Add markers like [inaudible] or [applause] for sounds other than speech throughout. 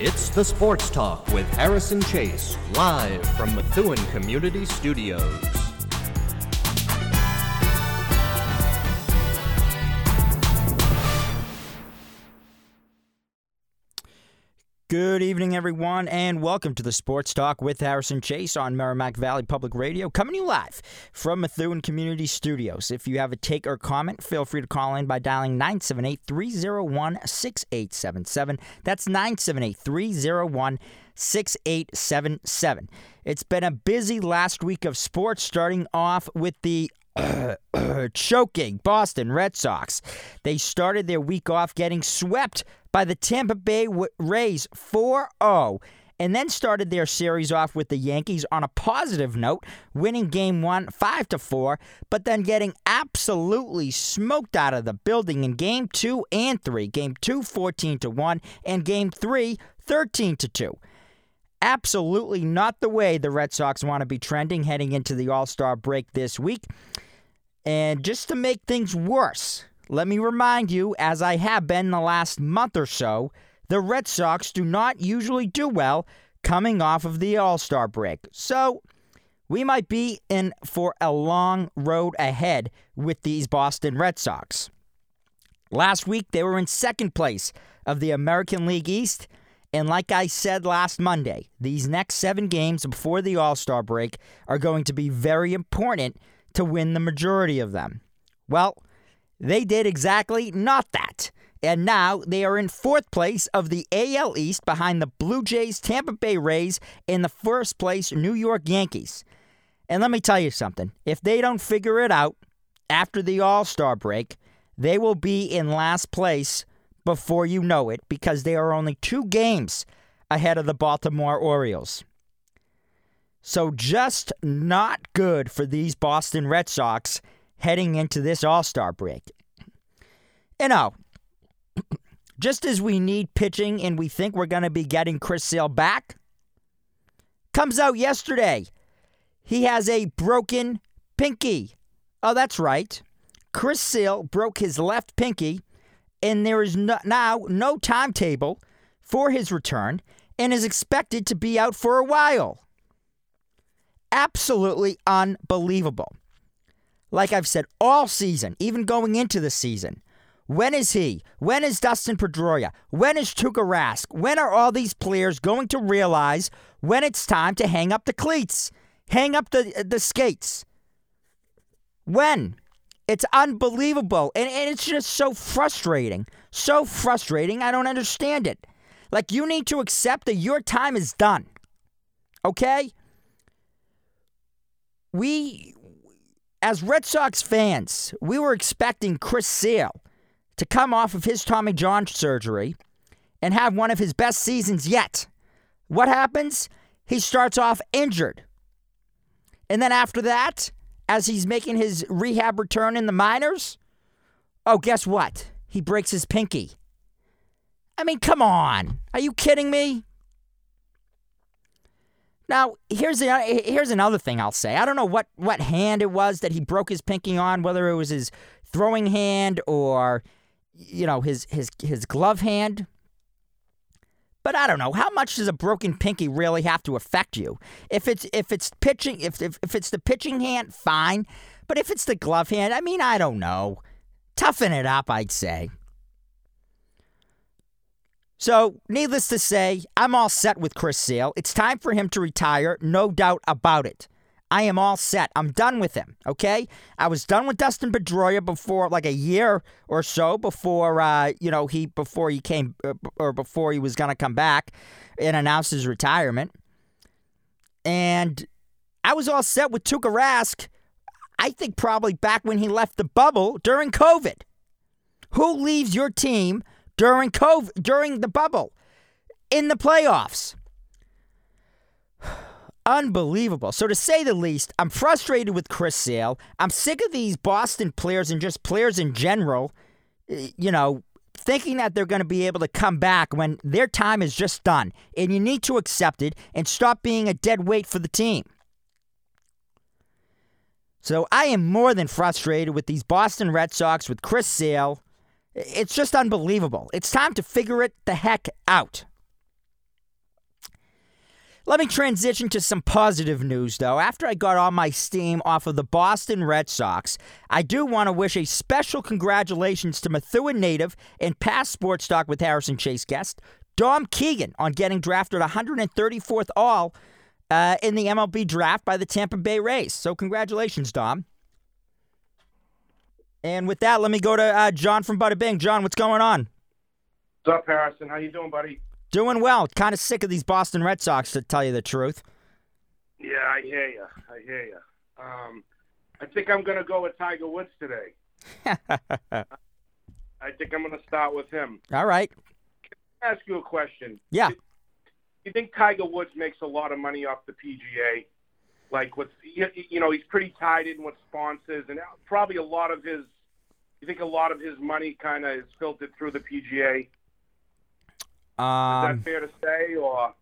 It's the Sports Talk with Harrison Chase, live from Methuen Community Studios. Good evening, everyone, and welcome to the Sports Talk with Harrison Chase on Merrimack Valley Public Radio, coming to you live from Methuen Community Studios. If you have a take or comment, feel free to call in by dialing 978 301 6877. That's 978 301 6877. It's been a busy last week of sports, starting off with the [clears throat] choking Boston Red Sox. They started their week off getting swept by the Tampa Bay Rays 4 0 and then started their series off with the Yankees on a positive note, winning game 1 5 to 4, but then getting absolutely smoked out of the building in game 2 and 3. Game 2 14 to 1 and game 3 13 to 2. Absolutely not the way the Red Sox want to be trending heading into the All-Star break this week. And just to make things worse, let me remind you, as I have been the last month or so, the Red Sox do not usually do well coming off of the All Star break. So we might be in for a long road ahead with these Boston Red Sox. Last week, they were in second place of the American League East. And like I said last Monday, these next seven games before the All Star break are going to be very important to win the majority of them. Well, they did exactly not that. And now they are in fourth place of the AL East behind the Blue Jays, Tampa Bay Rays, and the first place New York Yankees. And let me tell you something if they don't figure it out after the All Star break, they will be in last place before you know it because they are only two games ahead of the Baltimore Orioles. So, just not good for these Boston Red Sox heading into this All Star break. You know, [clears throat] just as we need pitching and we think we're going to be getting Chris Sale back, comes out yesterday. He has a broken pinky. Oh, that's right. Chris Sale broke his left pinky, and there is no, now no timetable for his return and is expected to be out for a while. Absolutely unbelievable like I've said all season, even going into the season. When is he? When is Dustin Pedroia? When is Tuukka Rask? When are all these players going to realize when it's time to hang up the cleats, hang up the uh, the skates? When? It's unbelievable. And, and it's just so frustrating. So frustrating. I don't understand it. Like, you need to accept that your time is done. Okay? We as Red Sox fans, we were expecting Chris Sale to come off of his Tommy John surgery and have one of his best seasons yet. What happens? He starts off injured. And then after that, as he's making his rehab return in the minors, oh, guess what? He breaks his pinky. I mean, come on. Are you kidding me? Now, here's the, uh, here's another thing I'll say. I don't know what, what hand it was that he broke his pinky on, whether it was his throwing hand or you know his his his glove hand. But I don't know how much does a broken pinky really have to affect you. If it's if it's pitching if if, if it's the pitching hand, fine. But if it's the glove hand, I mean, I don't know. Toughen it up, I'd say. So, needless to say, I'm all set with Chris Sale. It's time for him to retire, no doubt about it. I am all set. I'm done with him, okay? I was done with Dustin Pedroia before, like a year or so before, uh, you know, he before he came uh, or before he was gonna come back and announce his retirement. And I was all set with Tuukka Rask. I think probably back when he left the bubble during COVID. Who leaves your team during COVID, during the bubble, in the playoffs. [sighs] Unbelievable. So, to say the least, I'm frustrated with Chris Sale. I'm sick of these Boston players and just players in general, you know, thinking that they're going to be able to come back when their time is just done. And you need to accept it and stop being a dead weight for the team. So, I am more than frustrated with these Boston Red Sox, with Chris Sale, it's just unbelievable. It's time to figure it the heck out. Let me transition to some positive news, though. After I got all my steam off of the Boston Red Sox, I do want to wish a special congratulations to Methuen native and past Sports Talk with Harrison Chase guest, Dom Keegan, on getting drafted 134th all uh, in the MLB draft by the Tampa Bay Rays. So, congratulations, Dom. And with that, let me go to uh, John from Bada Bing. John, what's going on? What's up, Harrison? How you doing, buddy? Doing well. Kind of sick of these Boston Red Sox, to tell you the truth. Yeah, I hear you. I hear you. Um, I think I'm going to go with Tiger Woods today. [laughs] I think I'm going to start with him. All right. Can I ask you a question? Yeah. You think Tiger Woods makes a lot of money off the PGA? Like, with you you know, he's pretty tied in with sponsors, and probably a lot of his. You think a lot of his money kind of is filtered through the PGA? Is Um, that fair to say, or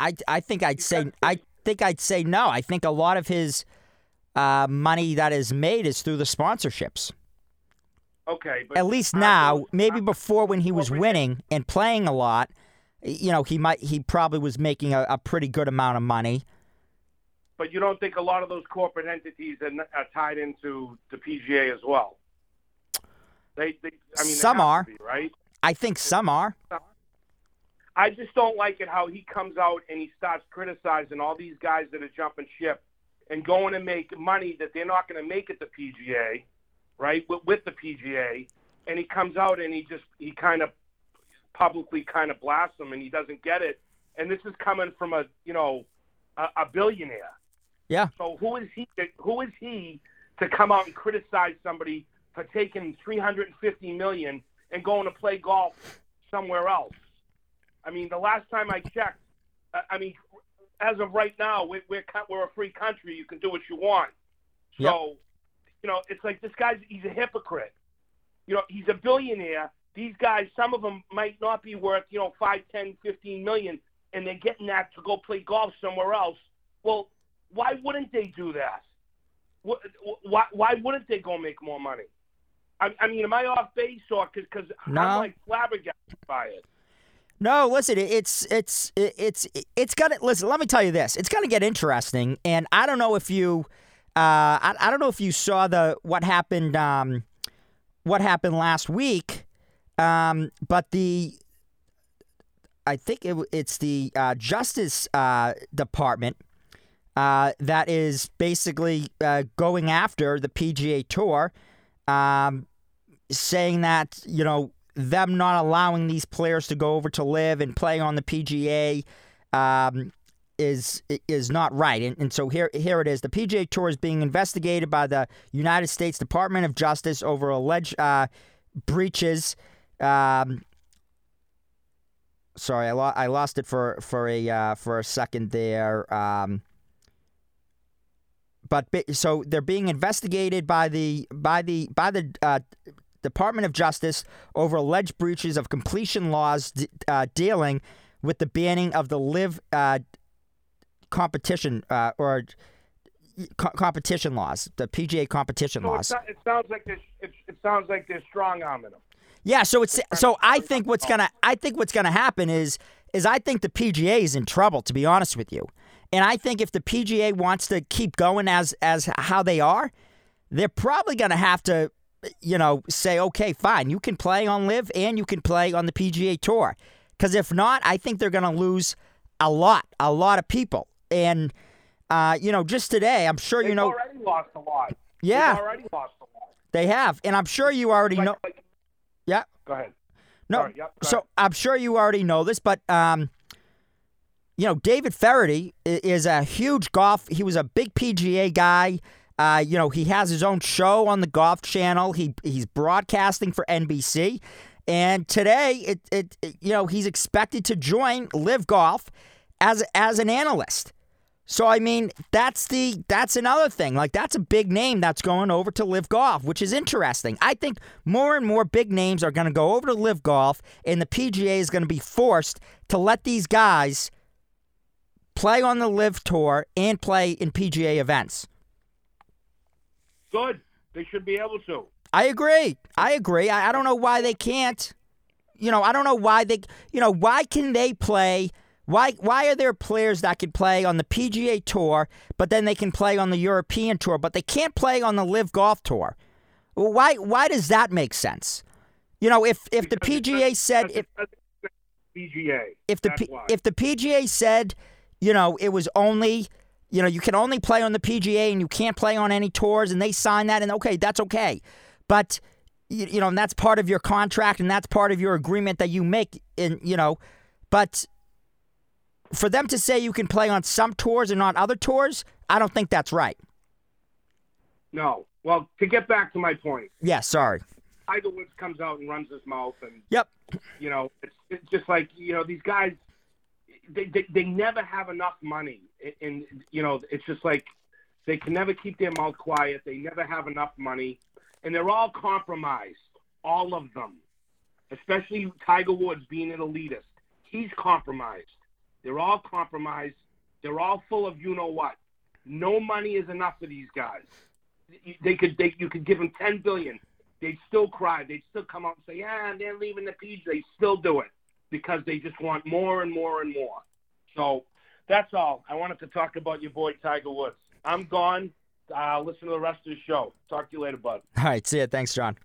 I I think I'd say I think I'd say no. I think a lot of his uh, money that is made is through the sponsorships. okay? But At least now, maybe before when he was winning and playing a lot, you know, he might he probably was making a, a pretty good amount of money. But you don't think a lot of those corporate entities are, are tied into the PGA as well? They, they I mean, Some are. be, right? I think some are. I just don't like it how he comes out and he starts criticizing all these guys that are jumping ship and going to make money that they're not going to make at the PGA, right? With, with the PGA, and he comes out and he just he kind of publicly kind of blasts them and he doesn't get it. And this is coming from a you know a, a billionaire. Yeah. So who is he? To, who is he to come out and criticize somebody for taking 350 million and going to play golf somewhere else? I mean, the last time I checked, I- mean, as of right now, we're we're, we're a free country. You can do what you want. So, you know, it's like this guy's he's a hypocrite. You know, he's a billionaire. These guys, some of them might not be worth, you know, five, ten, fifteen million, and they're getting that to go play golf somewhere else. Well, why wouldn't they do that? Wh- wh- Why, why wouldn't they go make more money? I, I mean, am I off base or because No. I'm like flabbergasted by it? No, listen, it's it's it's it's gonna listen. Let me tell you this: it's gonna get interesting, and I don't know if you, uh, I, I don't know if you saw the what happened, um, what happened last week, um, but the, I think it, it's the uh, Justice uh, Department. Uh, that is basically uh, going after the PGA Tour, um, saying that you know them not allowing these players to go over to LIV and play on the PGA um, is is not right. And, and so here here it is. The PGA Tour is being investigated by the United States Department of Justice over alleged uh, breaches. Um, sorry, I, lo- I lost it for for a uh, for a second there. Um, but so they're being investigated by the by the by the uh, Department of Justice over alleged breaches of completion laws d- uh, dealing with the banning of the LIV uh, competition uh, or co- competition laws, the PGA competition So laws. it sounds like this. It, it sounds like they're strong arming them. Yeah, so it's so I think what's gonna I think what's gonna happen is is I think the PGA is in trouble to be honest with you, and I think if the PGA wants to keep going as as how they are, they're probably gonna have to, you know, say okay, fine, you can play on LIV and you can play on the PGA Tour, because if not, I think they're gonna lose a lot, a lot of people, and uh, you know, just today, I'm sure They've you know already lost a lot. Yeah. They've already lost a lot. they have, and I'm sure you already Like- know. like- Yeah. Go ahead. No, Sorry, yep, go so I'm sure you already know this, but um, you know, David Feherty is a huge golf. He was a big PGA guy. Uh, you know, he has his own show on the Golf Channel. He he's broadcasting for NBC, and today, it, it it- you know he's expected to join LIV Golf as as an analyst. So I mean, that's the that's another thing. Like that's a big name that's going over to LIV Golf, which is interesting. I think more and more big names are going to go over to LIV Golf, and the PGA is going to be forced to let these guys play on the LIV Tour and play in PGA events. Good. They should be able to. I agree. I agree. I, I don't know why they can't. You know, I don't know why they. You know, why can they play Why why are there players that can play on the PGA Tour, but then they can play on the European Tour, but they can't play on the LIV Golf Tour? Why why does that make sense? You know, if if the Because PGA said if PGA. if the P- if the PGA said, you know, it was only, you know, you can only play on the PGA and you can't play on any tours, and they sign that, and okay, that's okay, but you, you know, and that's part of your contract, and that's part of your agreement that you make, in you know, but for them to say you can play on some tours and not other tours, I don't think that's right. no. Well, to get back to my point, Yeah, sorry. Tiger Woods comes out and runs his mouth, and Yep. you know, it's, it's just like you know these guys, they, they they never have enough money, and, you know it's just like they can never keep their mouth quiet. They never have enough money, and they're all compromised, all of them, especially Tiger Woods being an elitist. He's compromised. They're all compromised. They're all full of you know what. No money is enough for these guys. They could they you could give them ten billion they'd still cry. They'd still come out and say, "Yeah, they're leaving the PG." They still do it because they just want more and more and more. So that's all. I wanted to talk about your boy Tiger Woods. I'm gone. Uh, listen to the rest of the show. Talk to you later, bud. All right, see ya. Thanks, John.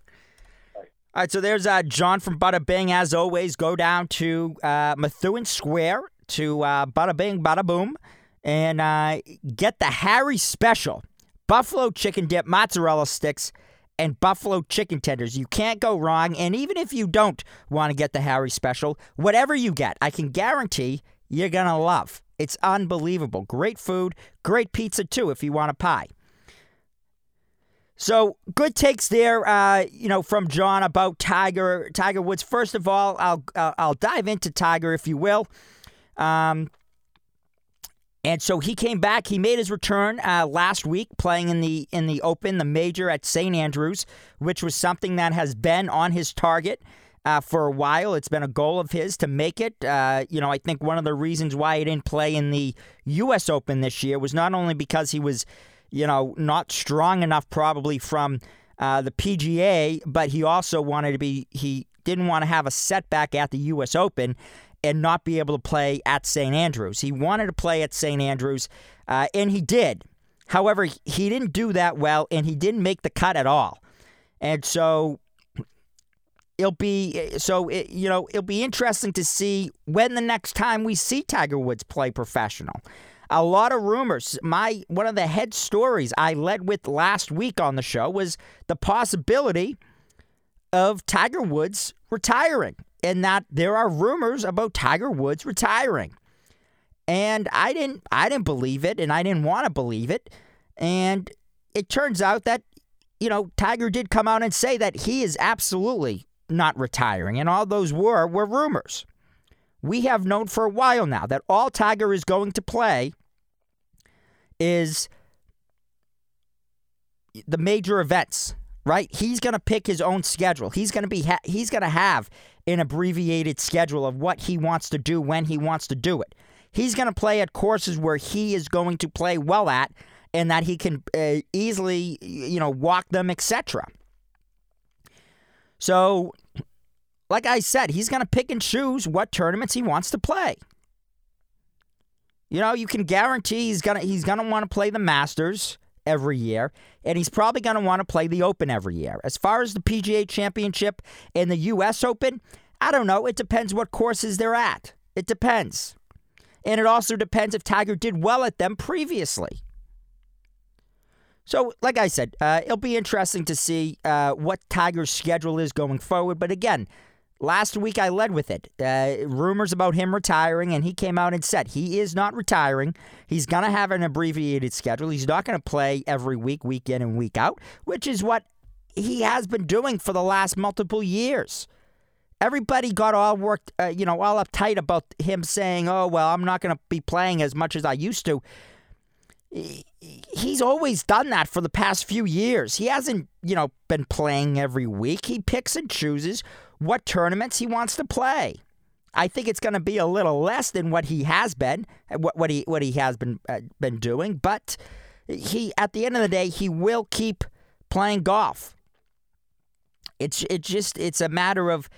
All right, so there's uh, John from Bada Bing. As always, go down to uh, Methuen Square to uh, Bada Bing, Bada Boom, and uh, get the Harry Special buffalo chicken dip, mozzarella sticks, and buffalo chicken tenders. You can't go wrong. And even if you don't want to get the Harry Special, whatever you get, I can guarantee you're going to love. It's unbelievable. Great food, great pizza too if you want a pie. So good takes there, uh, you know, from John about Tiger Tiger Woods. First of all, I'll I'll, I'll dive into Tiger if you will. Um, and so he came back. He made his return uh, last week, playing in the in the Open, the major at St Andrews, which was something that has been on his target uh, for a while. It's been a goal of his to make it. Uh, you know, I think one of the reasons why he didn't play in the U.S. Open this year was not only because he was, you know, not strong enough probably from uh, the PGA, but he also wanted to be. He didn't want to have a setback at the U.S. Open and not be able to play at St. Andrews. He wanted to play at St. Andrews, uh, and he did. However, he didn't do that well, and he didn't make the cut at all. And so it'll be so it, you know it'll be interesting to see when the next time we see Tiger Woods play professional. A lot of rumors. My one of the head stories I led with last week on the show was the possibility of Tiger Woods retiring and that there are rumors about Tiger Woods retiring. And I didn't I didn't believe it and I didn't want to believe it. And it turns out that you know, Tiger did come out and say that he is absolutely not retiring and all those were were rumors. We have known for a while now that all Tiger is going to play is the major events right? He's going to pick his own schedule. He's going to be ha- he's going to have an abbreviated schedule of what he wants to do when he wants to do it. He's going to play at courses where he is going to play well at and that he can uh, easily you know walk them etc. So like I said, he's going to pick and choose what tournaments he wants to play. You know, you can guarantee he's going to he's going to want to play the Masters every year, and he's probably going to want to play the Open every year. As far as the PGA Championship and the U.S. Open, I don't know. It depends what courses they're at. It depends. And it also depends if Tiger did well at them previously. So, like I said, uh, it'll be interesting to see uh, what Tiger's schedule is going forward. But again, last week I led with it. Uh, rumors about him retiring, and he came out and said he is not retiring. He's going to have an abbreviated schedule. He's not going to play every week, week in and week out, which is what he has been doing for the last multiple years. Everybody got all worked, uh, you know, all uptight about him saying, "Oh well, I'm not going to be playing as much as I used to." He's always done that for the past few years. He hasn't, you know, been playing every week. He picks and chooses what tournaments he wants to play. I think it's going to be a little less than what he has been, what, what he what he has been uh, been doing. But he, at the end of the day, he will keep playing golf. It's it just it's a matter of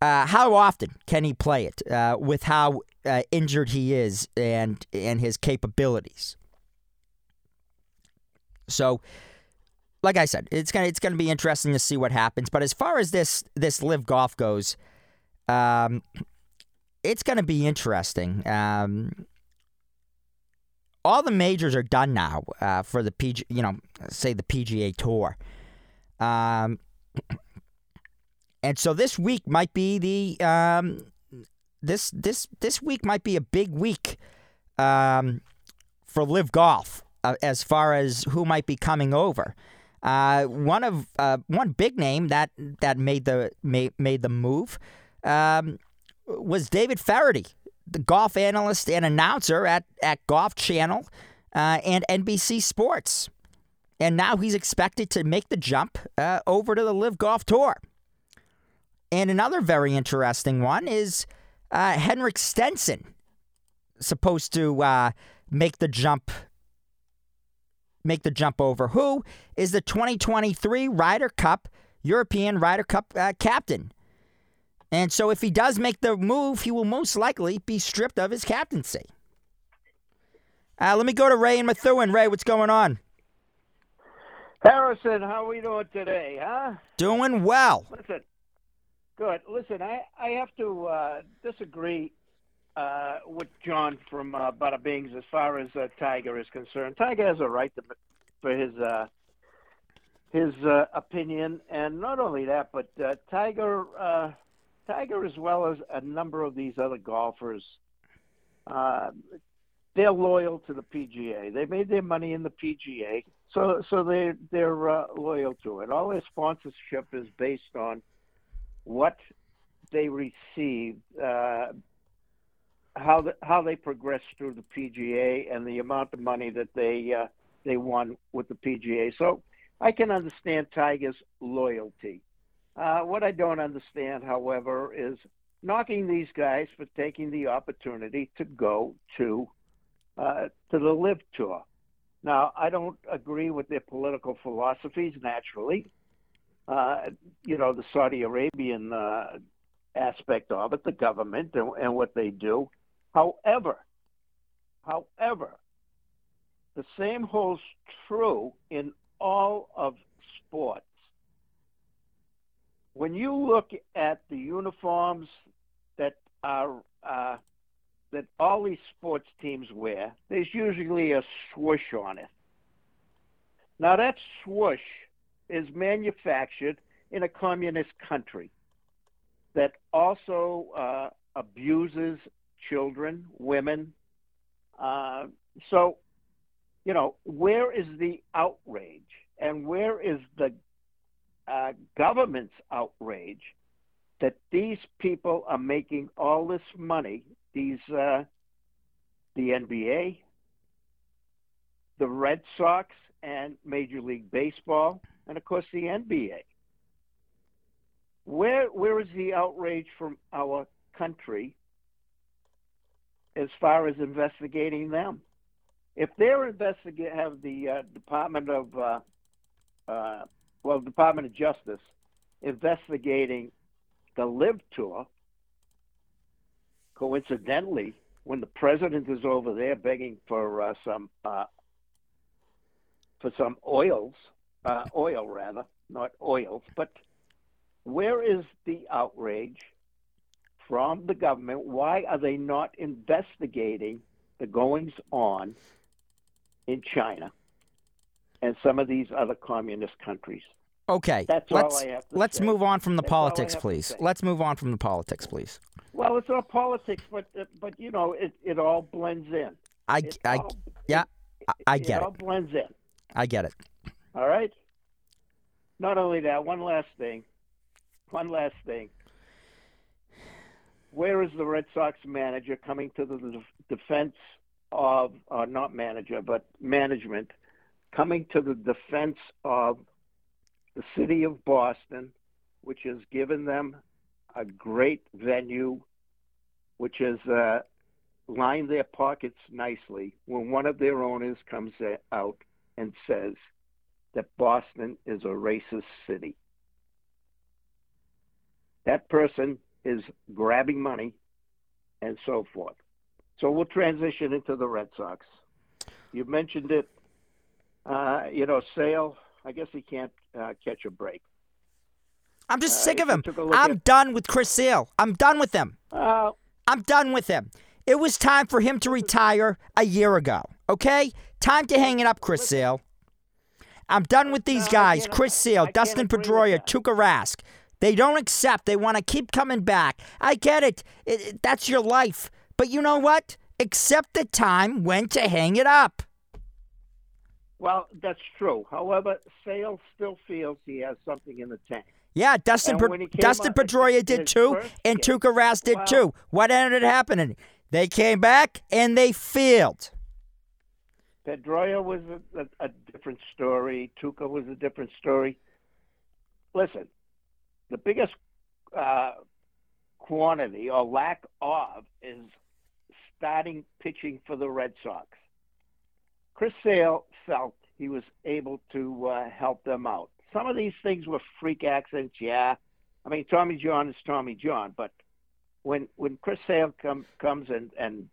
uh, how often can he play it uh, with how uh, injured he is and and his capabilities. So, like I said, it's gonna it's gonna be interesting to see what happens. But as far as this this LIV Golf goes, um, it's gonna be interesting. Um, all the majors are done now uh, for the PG, you know, say the PGA Tour. Um, and so this week might be the um, this this this week might be a big week um, for LIV Golf uh, as far as who might be coming over. Uh, one of uh, one big name that that made the made, made the move um, was David Feherty, the golf analyst and announcer at at Golf Channel uh, and NBC Sports, and now he's expected to make the jump uh, over to the LIV Golf Tour. And another very interesting one is uh, Henrik Stenson, supposed to uh, make the jump. Make the jump over. Who is the 2023 Ryder Cup European Ryder Cup uh, captain? And so, if he does make the move, he will most likely be stripped of his captaincy. Uh, let me go to Ray and Methuen. Ray, what's going on? Harrison, how are we doing today, huh? Doing well. Listen, good. Listen, I, I have to uh, disagree uh, with John from uh, Bada Bings as far as uh, Tiger is concerned. Tiger has a right to, for his uh, his uh, opinion, and not only that, but uh, Tiger uh, Tiger as well as a number of these other golfers. Uh, they're loyal to the PGA. They made their money in the PGA, so so they they're uh, loyal to it. All their sponsorship is based on what they receive, uh, how the, how they progress through the PGA, and the amount of money that they uh, they won with the PGA. So I can understand Tiger's loyalty. Uh, what I don't understand, however, is knocking these guys for taking the opportunity to go to uh, to the LIV Tour. Now, I don't agree with their political philosophies. Naturally, uh, you know the Saudi Arabian uh, aspect of it, the government and, and what they do. However, however, the same holds true in all of sports. When you look at the uniforms that are uh, that all these sports teams wear, there's usually a swoosh on it. Now that swoosh is manufactured in a communist country that also uh, abuses children, women. Uh, so, you know, where is the outrage and where is the uh, government's outrage that these people are making all this money? These, uh, the NBA, the Red Sox, and Major League Baseball, and of course the NBA. Where where is the outrage from our country as far as investigating them? If they're investigate have the uh, Department of uh, uh, well Department of Justice investigating the LIV Tour, coincidentally, when the president is over there begging for uh, some uh, for some oils, uh, oil rather, not oils, but where is the outrage from the government? Why are they not investigating the goings on in China and some of these other communist countries? Okay, That's let's I have to let's say. move on from the That's politics, please. Let's move on from the politics, please. Well, it's not politics, but but you know, it, it all blends in. I, It I all- yeah, I, get it It all blends in. I get it. All right. Not only that, one last thing. One last thing. Where is the Red Sox manager coming to the defense of, uh, not manager, but management, coming to the defense of the city of Boston, which has given them a great venue, which has uh, lined their pockets nicely when one of their owners comes out and says that Boston is a racist city. That person is grabbing money and so forth. So we'll transition into the Red Sox. You mentioned it. Uh, you know, Sale. I guess he can't uh, catch a break. I'm just Uh, sick of him. took a look I'm at- done with Chris Sale. I'm done with him. Uh, I'm done with him. It was time for him to retire a year ago. Okay? Time to hang it up, Chris Sale. I'm done with these guys. Chris Sale, Dustin Pedroia. Tuukka Rask. They don't accept. They want to keep coming back. I get it. It- it- That's your life. But you know what? Accept the time when to hang it up. well, that's true. However, Sale still feels he has something in the tank. Yeah, Dustin And Pe- when he came Dustin Pedroia did too, and game- Tuukka Rask did Well- too. What ended up happening? They came back and they failed. Pedroia was a, a, a different story. Tuukka was a different story. Listen, the biggest uh, quantity or lack of is starting pitching for the Red Sox. Chris Sale felt he was able to uh, help them out. Some of these things were freak accidents, yeah. I mean, Tommy John is Tommy John, but when when Chris Sale come, comes and and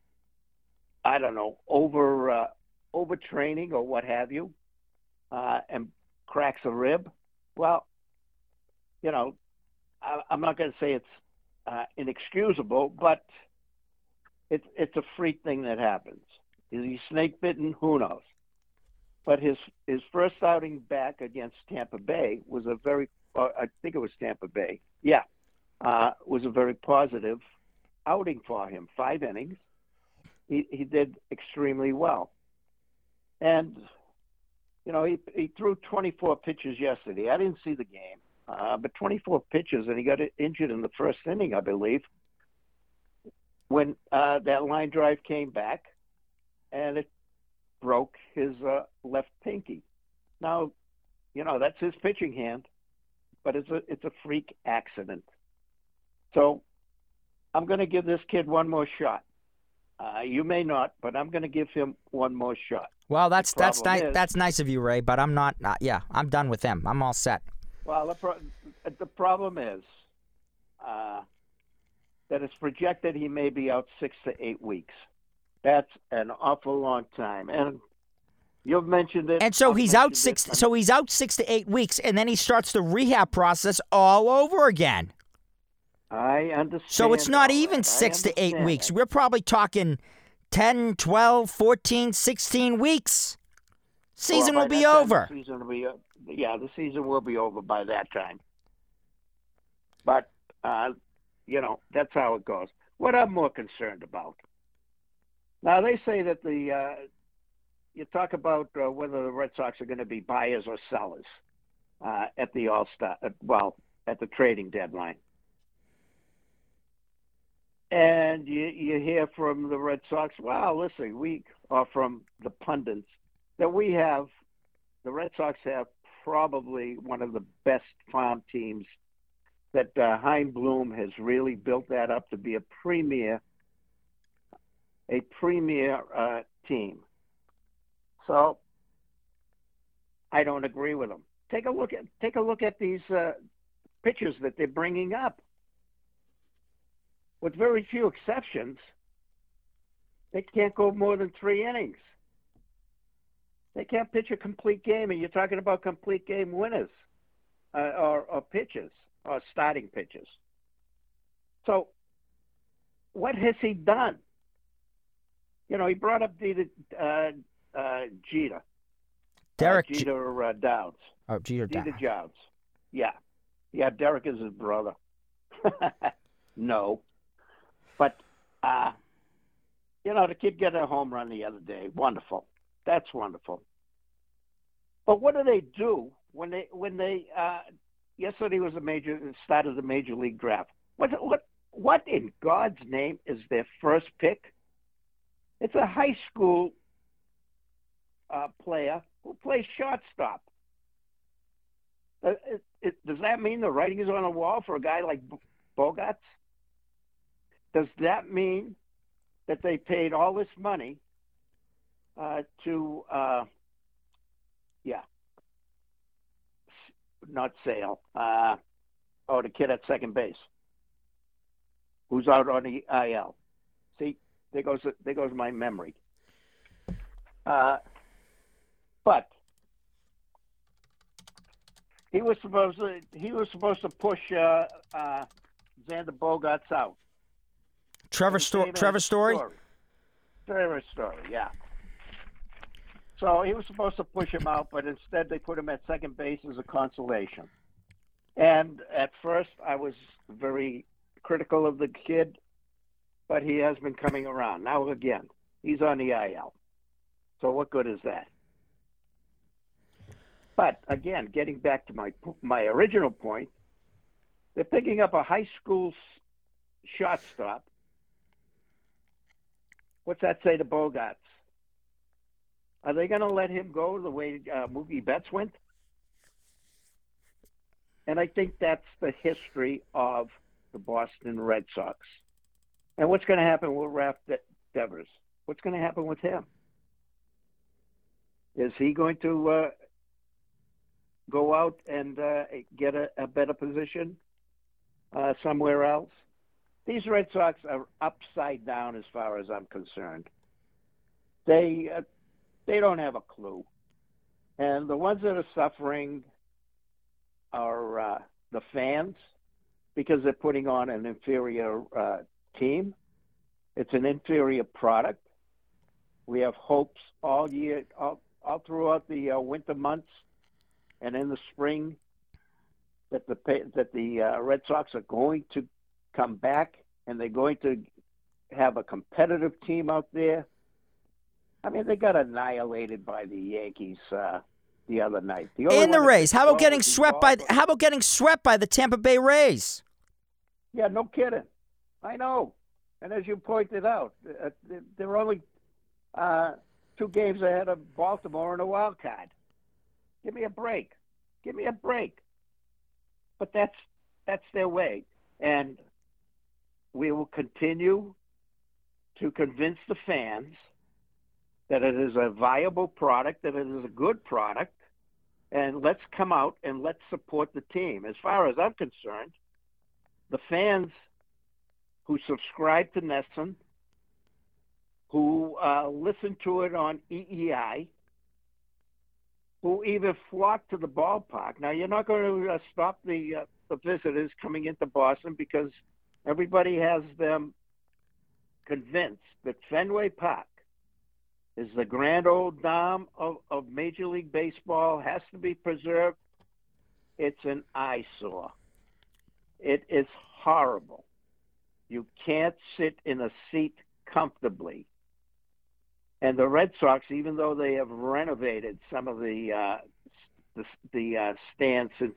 I don't know over uh, overtraining or what have you, uh, and cracks a rib, well, you know, I, I'm not going to say it's uh, inexcusable, but it's it's a freak thing that happens. Is he snake bitten? Who knows? But his his first outing back against Tampa Bay was a very, uh, I think it was Tampa Bay, yeah, uh, was a very positive outing for him. Five innings, he he did extremely well, and you know he he threw 24 pitches yesterday. I didn't see the game, uh, but 24 pitches, and he got injured in the first inning, I believe, when uh, that line drive came back, and it broke his uh, left pinky. Now, you know that's his pitching hand, but it's a it's a freak accident. So, I'm going to give this kid one more shot. Uh, you may not, but I'm going to give him one more shot. Well, that's that's nice. That's nice of you, Ray. But I'm not. Uh, yeah, I'm done with him. I'm all set. Well, the, pro- the problem is uh, that it's projected he may be out six to eight weeks. That's an awful long time, and you've mentioned it. And so I've he's out six. it. So he's out six to eight weeks, and then he starts the rehab process all over again. I understand. So it's not even. Six to eight weeks. We're probably talking 10, 12, 14, 16 weeks. Season will be time, over. The season will be, yeah, the season will be over by that time. But uh, you know that's how it goes. What I'm more concerned about now, they say that the uh, you talk about uh, whether the Red Sox are going to be buyers or sellers uh, at the All Star, uh, well, at the trading deadline. And you, you hear from the Red Sox, well, listen, we, or from the pundits, that we have, the Red Sox have probably one of the best farm teams that uh, Chaim Bloom has really built that up to be a premier, a premier uh, team. So I don't agree with them. Take a look at take a look at these uh, pitchers that they're bringing up. With very few exceptions, they can't go more than three innings. They can't pitch a complete game, and you're talking about complete game winners uh, or, or pitches or starting pitches. So, what has he done? You know, he brought up Jeter, uh, uh, Jeter, Derek. uh, Jeter uh, Downs, oh, Jeter. Jeter Down. Downs. Yeah, yeah. Derek is his brother. [laughs] no, but uh, you know, the kid got a home run the other day. Wonderful. That's wonderful. But what do they do when they when they uh, yesterday was a major start of the major league draft? What what what in God's name is their first pick? It's a high school uh, player who plays shortstop. Uh, it, it, does that mean the writing is on the wall for a guy like Bogaerts? Does that mean that they paid all this money uh, to, uh, yeah, not Sale, uh, oh, the kid at second base, who's out on the IL? See, there goes there goes my memory. Uh, but he was supposed to he was supposed to push uh, uh, Xander Bogaerts out. Trevor Sto- Trevor Story. Trevor Story, yeah. So he was supposed to push him out, but instead they put him at second base as a consolation. And at first, I was very critical of the kid, but he has been coming around. Now again, he's on the IL. So what good is that? But again, getting back to my my original point, they're picking up a high school shortstop. What's that say to Bogaerts? Are they going to let him go the way uh, Mookie Betts went? And I think that's the history of the Boston Red Sox. And what's going to happen with Ralph De- Devers? What's going to happen with him? Is he going to uh, go out and uh, get a, a, better position uh, somewhere else? These Red Sox are upside down as far as I'm concerned. They uh, they don't have a clue, and the ones that are suffering are uh, the fans because they're putting on an inferior uh, team. It's an inferior product. We have hopes all year, all, all throughout the uh, winter months, and in the spring, that the that the uh, Red Sox are going to come back and they're going to have a competitive team out there. I mean, they got annihilated by the Yankees uh, the other night. The in the Rays. How about getting swept by? How about getting swept by the Tampa Bay Rays? Yeah, no kidding. I know. And as you pointed out, uh, they're only uh, two games ahead of Baltimore in a wild card. Give me a break. Give me a break. But that's that's their way, and we will continue to convince the fans that it is a viable product, that it is a good product, and let's come out and let's support the team. As far as I'm concerned, the fans who subscribe to NESN, who uh, listen to it on EEI, who even flock to the ballpark. Now, you're not going to uh, stop the uh, the visitors coming into Boston because everybody has them convinced that Fenway Park is the grand old dam of, of Major League Baseball, has to be preserved. It's an eyesore. It is horrible. You can't sit in a seat comfortably. And the Red Sox, even though they have renovated some of the uh, the, the uh, stands since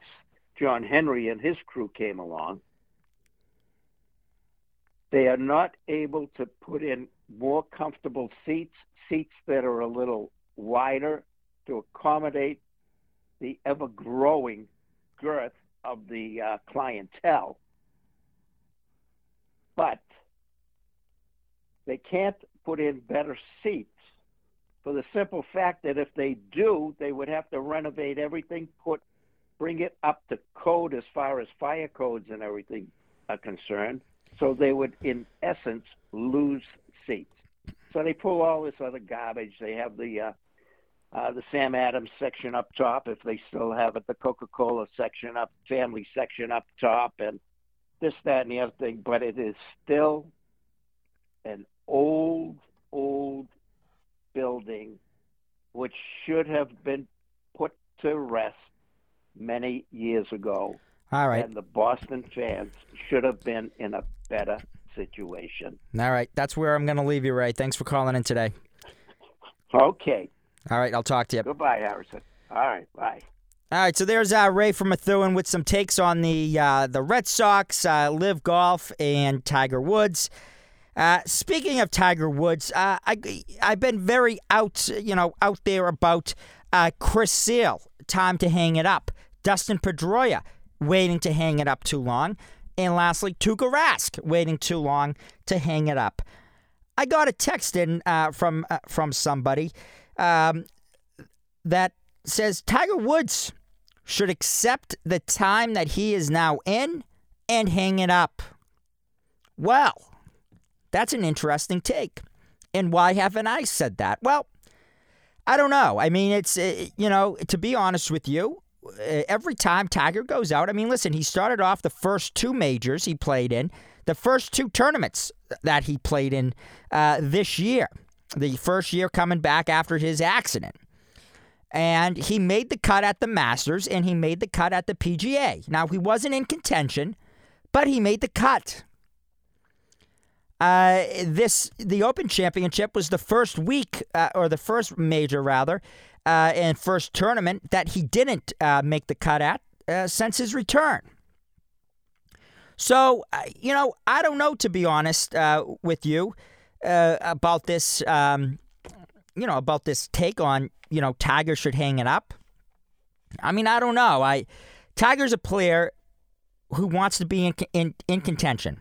John Henry and his crew came along, they are not able to put in more comfortable seats, seats that are a little wider to accommodate the ever growing girth of the uh, clientele. But they can't put in better seats for the simple fact that if they do, they would have to renovate everything, put bring it up to code as far as fire codes and everything are concerned. So they would, in essence, lose seats. So they pull all this other garbage. They have the uh, uh, the Sam Adams section up top, if they still have it, the Coca-Cola section up, family section up top, and this, that, and the other thing. But it is still an old, old building, which should have been put to rest many years ago. All right. And the Boston fans should have been in a better situation. All right. That's where I'm going to leave you, Ray. Thanks for calling in today. Okay. All right. I'll talk to you. Goodbye, Harrison. All right. Bye. All right, so there's uh, Ray from Methuen with some takes on the uh, the Red Sox, uh, LIV Golf, and Tiger Woods. Uh, speaking of Tiger Woods, uh, I I've been very out you know out there about uh, Chris Sale. Time to hang it up. Dustin Pedroia waiting to hang it up too long, and lastly Tuukka Rask waiting too long to hang it up. I got a text in from from somebody um, that says Tiger Woods should accept the time that he is now in and hang it up. Well, That's an interesting take. And why haven't I said that? Well, I don't know. I mean, it's, uh, you know, to be honest with you, uh, every time Tiger goes out, I mean, listen, he started off the first two majors he played in, the first two tournaments that he played in uh, this year, the first year coming back after his accident. And he made the cut at the Masters and he made the cut at the PGA. Now, he wasn't in contention, but he made the cut. Uh, this the Open Championship was the first week, uh, or the first major rather, uh, and first tournament that he didn't uh, make the cut at uh, since his return. So uh, you know, I don't know to be honest with you about this. Um, you know about this take on you know Tiger should hang it up. I mean, I don't know. I Tiger's a player who wants to be in, in, in contention.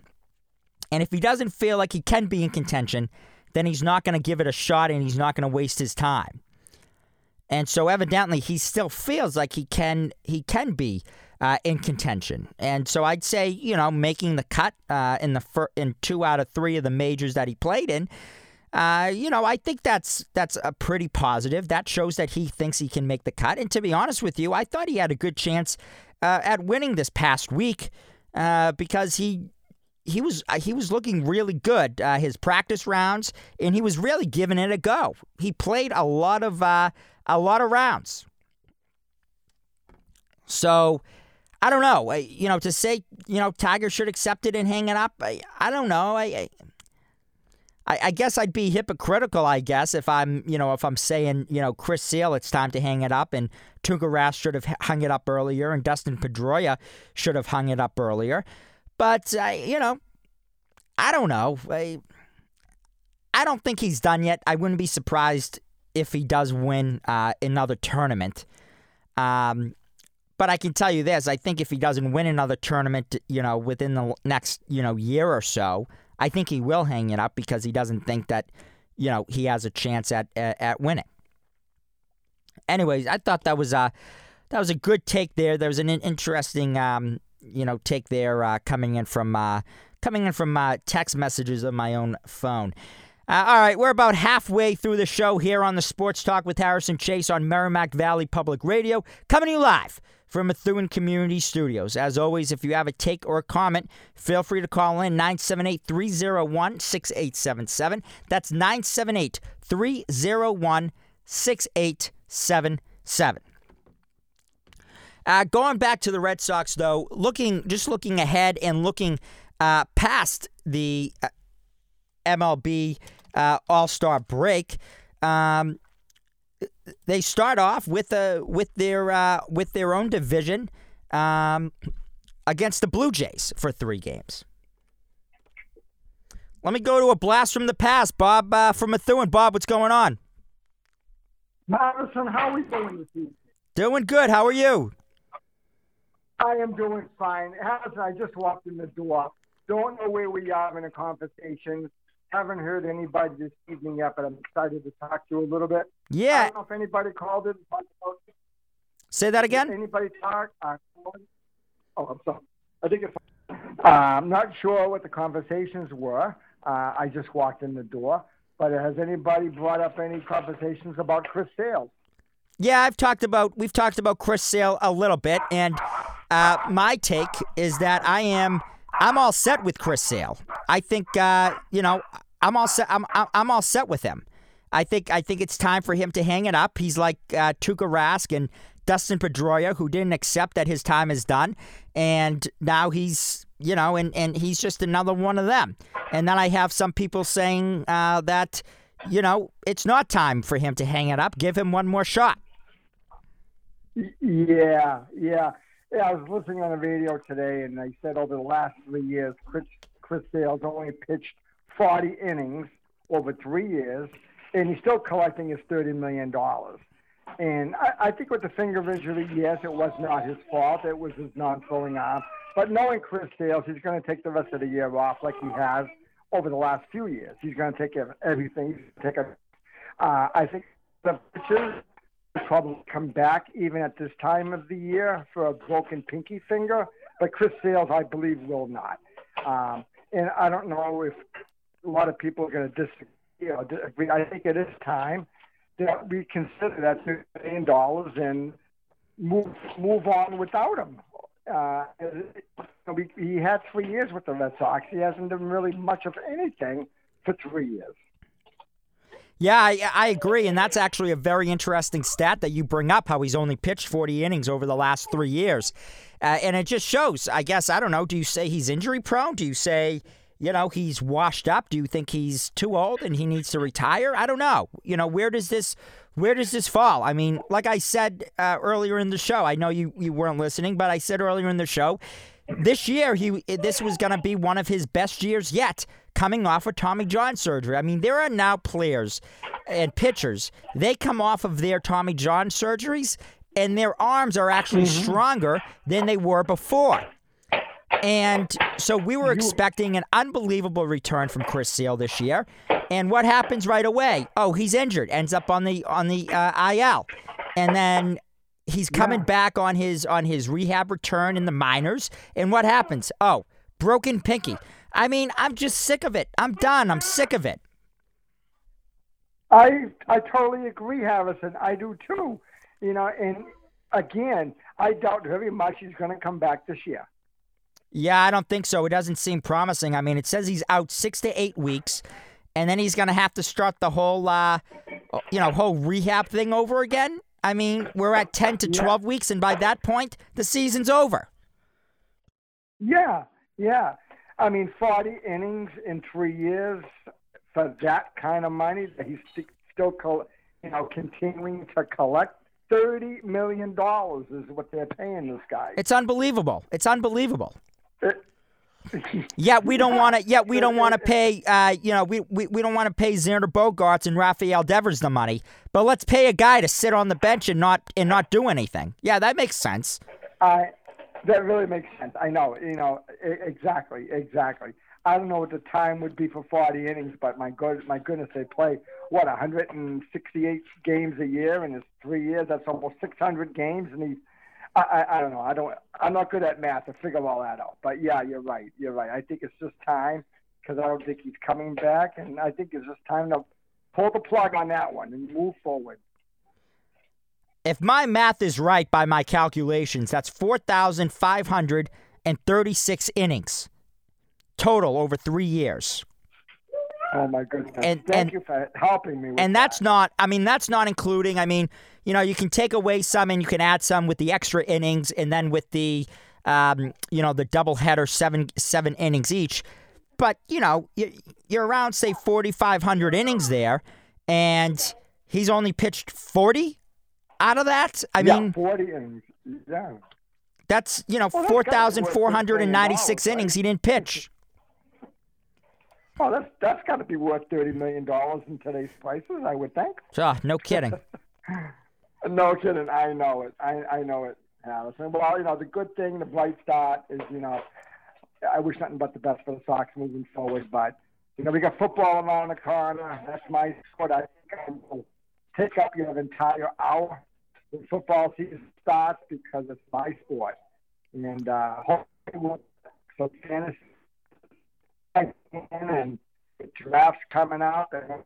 And if he doesn't feel like he can be in contention, then he's not going to give it a shot and he's not going to waste his time. And so evidently he still feels like he can he can be uh, in contention. And so I'd say, you know, making the cut uh, in the fir- in two out of three of the majors that he played in, uh, you know, I think that's that's a pretty positive. That shows that he thinks he can make the cut. And to be honest with you, I thought he had a good chance uh, at winning this past week uh, because he he was uh, he was looking really good his practice rounds and he was really giving it a go. He played a lot of a lot of rounds. So I don't know. You know, to say you know Tiger should accept it and hang it up. I, I don't know. I, I I guess I'd be hypocritical. I guess if I'm you know if I'm saying you know Chris Sale it's time to hang it up and Tuukka Rask should have hung it up earlier and Dustin Pedroia should have hung it up earlier. But, you know, I don't know. I, I don't think he's done yet. I wouldn't be surprised if he does win uh, another tournament. Um, but I can tell you this: I think if he doesn't win another tournament, you know, within the next you know year or so, I think he will hang it up because he doesn't think that you know he has a chance at at, at winning. Anyways, I thought that was a that was a good take there. There was an interesting um, you know take there uh, coming in from uh, coming in from uh, text messages on my own phone. Uh, all right, we're about halfway through the show here on the Sports Talk with Harrison Chase on Merrimack Valley Public Radio, coming to you live from Methuen Community Studios. As always, if you have a take or a comment, feel free to call in 978 301 6877. That's 978 301 6877. Uh, going back to the Red Sox, though, looking just looking ahead and looking uh, past the uh, MLB uh, All Star break, um, they start off with a with their uh, with their own division um, against the Blue Jays for three games. Let me go to a blast from the past, Bob uh, from Methuen. Bob, what's going on? Madison, how are we doing this evening? Doing good. How are you? I am doing fine. As I just walked in the door. Don't know where we are in a conversation. Haven't heard anybody this evening yet, but I'm excited to talk to you a little bit. Yeah. I don't know if anybody called in. Say that again. Anybody talk? Uh, oh, I'm sorry. I think it's. Uh, I'm not sure what the conversations were. Uh, I just walked in the door. But has anybody brought up any conversations about Chris Sale? Yeah, I've talked about we've talked about Chris Sale a little bit, and uh, my take is that I am I'm all set with Chris Sale. I think uh, you know I'm all set. I'm I'm all set with him. I think I think it's time for him to hang it up. He's like uh, Tuukka Rask and Dustin Pedroia, who didn't accept that his time is done, and now he's you know, and and he's just another one of them. And then I have some people saying uh, that you know it's not time for him to hang it up. Give him one more shot. Yeah, yeah. Yeah, I was listening on the radio today, and they said over the last three years, Chris, Chris Sales only pitched 40 innings over three years, and he's still collecting his $30 million. And I, I think with the finger injury, yes, it was not his fault. It was his non-throwing arm. But knowing Chris Sales, he's going to take the rest of the year off like he has over the last few years. He's going to take everything. He's going to Take a. Uh, I think the pitchers probably come back even at this time of the year for a broken pinky finger, but Chris Sales, I believe, will not. Um, and I don't know if a lot of people are going to disagree. You know, I think it is time that we consider that $2 billion and move move on without him. Uh, he had three years with the Red Sox. He hasn't done really much of anything for three years. Yeah, I, I agree, and that's actually a very interesting stat that you bring up. How he's only pitched 40 innings over the last three years, uh, and it just shows. I guess I don't know. Do you say he's injury prone? Do you say you know he's washed up? Do you think he's too old and he needs to retire? I don't know. You know where does this where does this fall? I mean, like I said uh, earlier in the show, I know you you weren't listening, but I said earlier in the show, this year he this was going to be one of his best years yet coming off of Tommy John surgery. I mean, there are now players and pitchers, they come off of their Tommy John surgeries and their arms are actually Mm-hmm. stronger than they were before. And so we were expecting an unbelievable return from Chris Sale this year. And what happens right away? Oh, he's injured, ends up on the on the uh, IL, and then he's coming Yeah. back on his on his rehab return in the minors. And what happens? Oh, broken pinky. I mean, I'm just sick of it. I'm done. I'm sick of it. I I totally agree, Harrison. I do too. You know, and again, I doubt very much he's going to come back this year. Yeah, I don't think so. It doesn't seem promising. I mean, it says he's out six to eight weeks, and then he's going to have to start the whole, uh, you know, whole rehab thing over again. I mean, we're at ten to Yeah. twelve weeks, and by that point, the season's over. Yeah, yeah. I mean, 40 innings in three years for that kind of money that he's still, col- you know, continuing to collect. Thirty million dollars is what they're paying this guy. It's unbelievable. It's unbelievable. It- Yet we don't want to. Yet we don't want to pay. Uh, you know, we, we, we don't want to pay Xander Bogaerts and Rafael Devers the money. But let's pay a guy to sit on the bench and not and not do anything. Yeah, that makes sense. I that really makes sense. I know, you know, exactly, exactly. I don't know what the time would be for 40 innings, but my good, my goodness, they play what 168 games a year, and it's three years. That's almost 600 games, and he. I, I, I don't know. I don't. I'm not good at math to figure all that out. But yeah, you're right. You're right. I think it's just time because I don't think he's coming back, and I think it's just time to pull the plug on that one and move forward. If my math is right by my calculations, that's 4,536 innings total over three years. Oh my goodness! And- Thank and- you for helping me. With And that. that's not, I mean, that's not including, I mean, you know, you can take away some and you can add some with the extra innings and then with the, um, you know, the double header, seven, seven innings each. But, you know, you- you're around, say, 4,500 innings there, and he's only pitched 40 out of that. I yeah, mean, 40 innings. Yeah. that's, you know, Well, that's gotta be worth $6 4,496 million, innings he didn't pitch. Oh, that's that's got to be worth thirty million dollars in today's prices, I would think. Ah, no kidding. [laughs] No kidding, I know it. I I know it, Allison. Well, you know the good thing, the bright start is you know, I wish nothing but the best for the Sox moving forward. But you know we got football around the corner. That's my sport. I think I will take up your entire hour when football season starts because it's my sport. And uh, hopefully, we'll- so fantasy and the draft's coming out. And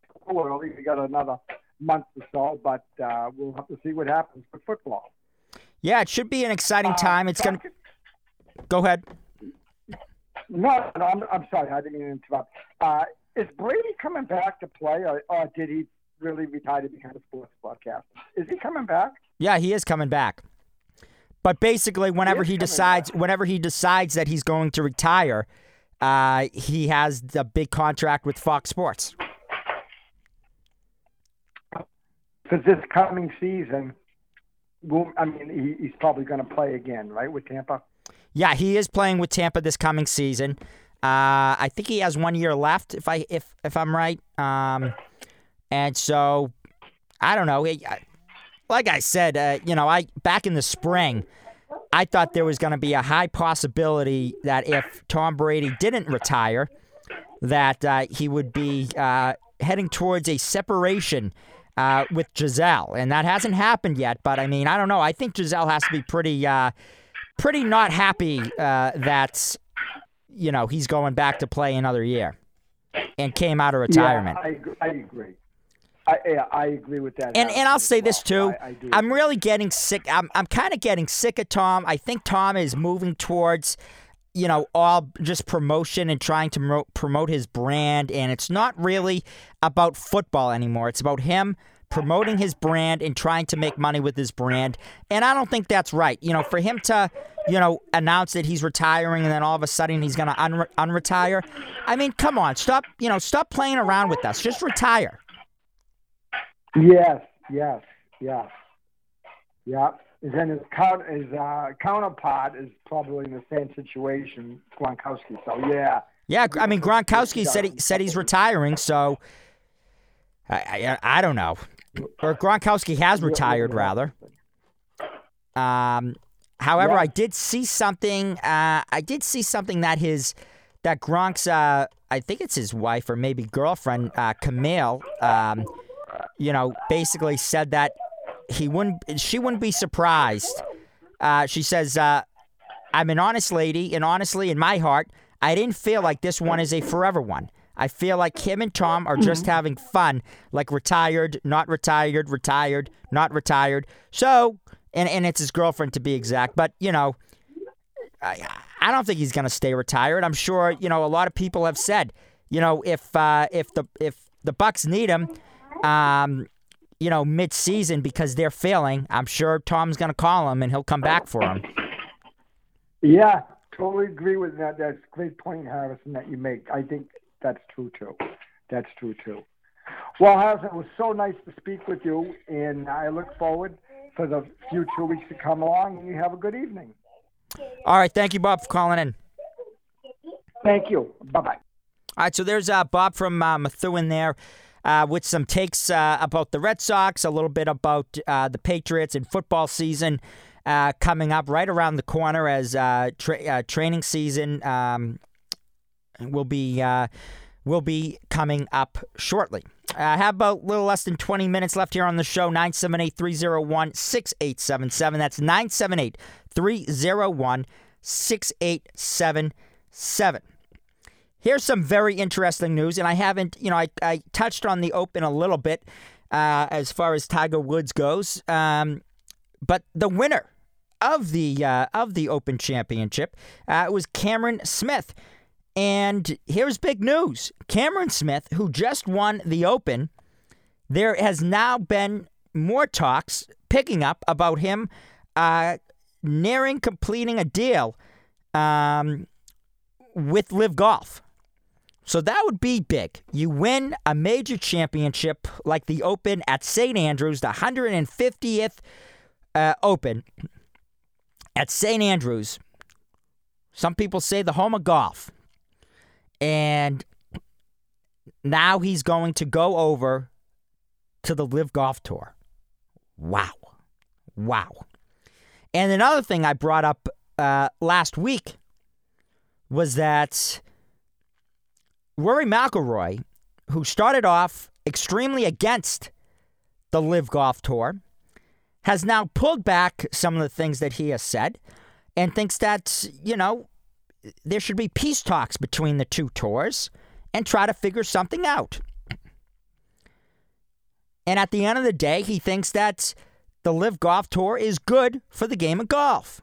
least we got another month or so, but uh, we'll have to see what happens with football. Yeah, it should be an exciting Uh, time. It's going to. Go ahead. No, no, I'm, I'm sorry. I didn't mean to interrupt. Uh, is Brady coming back to play, or, or did he really retire to become a sports broadcaster? Is he coming back? Yeah, he is coming back. But basically, whenever he coming decides, whenever he decides that he's going to retire, uh, he has the big contract with Fox Sports. Because this coming season, well, I mean, he, he's probably going to play again, right, with Tampa? Yeah, he is playing with Tampa this coming season. Uh, I think he has one year left, if I if if I'm right. Um, and so I don't know. I- Like I said, uh, you know, I back in the spring, I thought there was going to be a high possibility that if Tom Brady didn't retire, that uh, he would be uh, heading towards a separation uh, with Gisele, and that hasn't happened yet. But I mean, I don't know. I think Gisele has to be pretty, uh, pretty not happy uh, that you know he's going back to play another year. and came out of retirement. Yeah, I, agree- I agree. I, yeah, I agree with that. And and I'll say this too. I, I'm really getting sick. I'm I'm kind of getting sick of Tom. I think Tom is moving towards, you know, all just promotion and trying to promote his brand, and it's not really about football anymore. It's about him promoting his brand and trying to make money with his brand. And I don't think that's right. You know, for him to, you know, announce that he's retiring and then all of a sudden he's going to unre- unretire. I mean, come on, stop. You know, stop playing around with us. Just retire. Yes, yes, yes, yeah. And then his, count, his uh, counterpart is probably in the same situation, Gronkowski. So yeah, Yeah, I mean Gronkowski said he said he's retiring, so I I, I don't know. Or Gronkowski has retired rather. Um, however, Yeah. I did see something. Uh, I did see something that his that Gronk's uh, I think it's his wife or maybe girlfriend uh, Camille. Um, you know, basically said that he wouldn't. She wouldn't be surprised. Uh, she says, uh, "I'm an honest lady, and honestly, in my heart, I didn't feel like this one is a forever one. I feel like him and Tom are just having fun, like retired, not retired, retired, not retired. So, and and it's his girlfriend to be exact. But you know, I I don't think he's gonna stay retired. I'm sure you know a lot of people have said, you know, if uh, if the if the Bucs need him, um, you know, mid season because they're failing, I'm sure Tom's gonna call him and he'll come back for him. yeah, totally agree with that. That's a great point, Harrison, that you make. I think that's true too. That's true too. Well, Harrison, it was so nice to speak with you, and I look forward for the future weeks to come along. And you have a good evening. All right, thank you, Bob, for calling in. Thank you. Bye bye. All right, so there's uh, Bob from uh, Methuen there with some takes uh, about the Red Sox, a little bit about uh, the Patriots and football season uh, coming up right around the corner as uh, tra- uh, training season um, will be uh, will be coming up shortly. I have about a little less than 20 minutes left here on the show. 978 301 6877. That's 978 301 6877. Here's some very interesting news, and I haven't, you know, I, I touched on the Open a little bit uh, as far as Tiger Woods goes, um, but the winner of the uh, of the Open Championship uh, was Cameron Smith, and here's big news: Cameron Smith, who just won the Open, there has now been more talks picking up about him uh, nearing completing a deal um, with LIV Golf. So that would be big. You win a major championship like the Open at St. Andrews, the 150th uh, Open at St. Andrews. Some people say the home of golf. And now he's going to go over to the LIV Golf Tour. Wow. Wow. And another thing I brought up uh, last week was that Rory McIlroy, who started off extremely against the LIV Golf Tour, has now pulled back some of the things that he has said and thinks that, you know, there should be peace talks between the two tours and try to figure something out. And at the end of the day, he thinks that the LIV Golf Tour is good for the game of golf.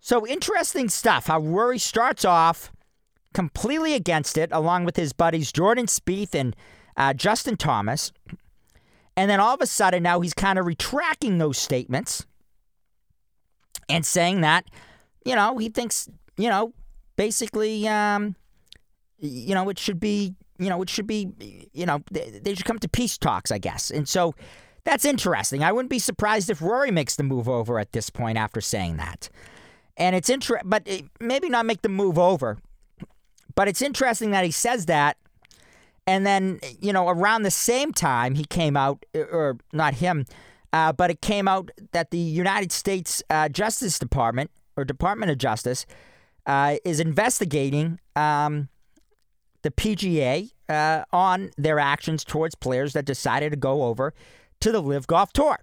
So interesting stuff. How Rory starts off completely against it, along with his buddies Jordan Spieth and uh, Justin Thomas, and then all of a sudden now he's kind of retracting those statements and saying that you know he thinks you know basically um, you know it should be you know it should be you know they, they should come to peace talks, I guess, and so. That's interesting. I wouldn't be surprised if Rory makes the move over at this point after saying that. And it's interesting, but maybe not make the move over. But it's interesting that he says that. And then, you know, around the same time, he came out, or not him, uh, but it came out that the United States uh, Justice Department, or Department of Justice, uh, is investigating um, the PGA uh, on their actions towards players that decided to go over to the LIV Golf Tour.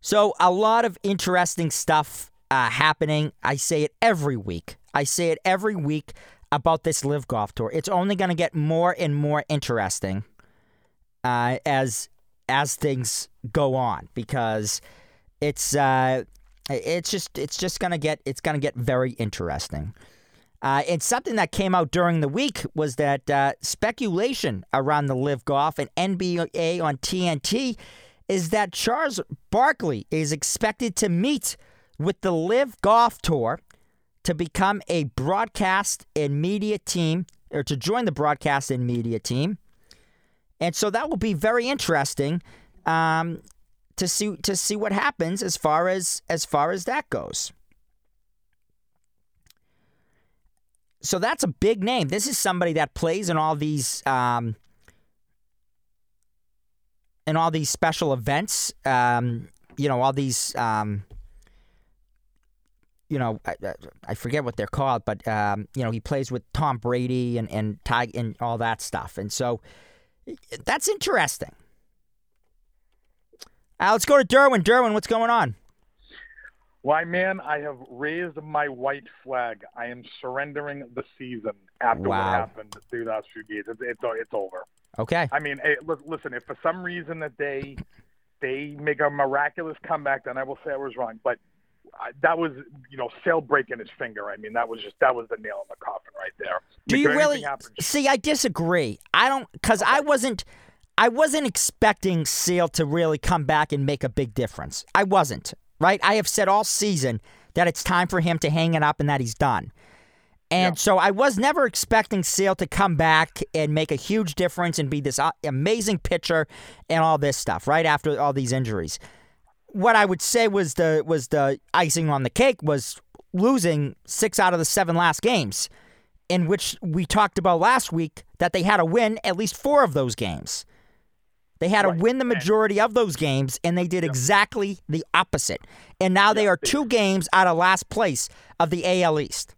So, a lot of interesting stuff uh, happening. I say it every week. I say it every week about this LIV Golf Tour. It's only going to get more and more interesting uh, as as things go on because it's uh, it's just it's just gonna get it's gonna get very interesting. Uh, and something that came out during the week was that uh, speculation around the LIV Golf and NBA on TNT is that Charles Barkley is expected to meet with the LIV Golf Tour to become a broadcast and media team, or to join the broadcast and media team. And so that will be very interesting um, to see to see what happens as far as as far as that goes. So that's a big name. This is somebody that plays in all these um, in all these special events. Um, you know, all these. Um, you know, I, I forget what they're called, but um, you know, he plays with Tom Brady and and Ty and all that stuff, and so that's interesting. Uh, let's go to Derwin. Derwin, what's going on? Why, man, I have raised my white flag. I am surrendering the season after Wow. what happened through the last few games. It's, it's, it's over. Okay. I mean, hey, li- listen, if for some reason that they they make a miraculous comeback, then I will say I was wrong. But uh, that was, you know, Sale breaking his finger. I mean, that was just that was the nail in the coffin right there. Do you really happen? see? I disagree. I don't because I wasn't. I wasn't expecting Seal to really come back and make a big difference. I wasn't. Right. I have said all season that it's time for him to hang it up and that he's done. And Yeah. so I was never expecting Sale to come back and make a huge difference and be this amazing pitcher and all this stuff. Right after all these injuries, what I would say was the was the icing on the cake was losing six out of the seven last games in which we talked about last week that they had to win at least four of those games. They had to Right. win the majority of those games, and they did exactly the opposite. And now they are two games out of last place of the AL East.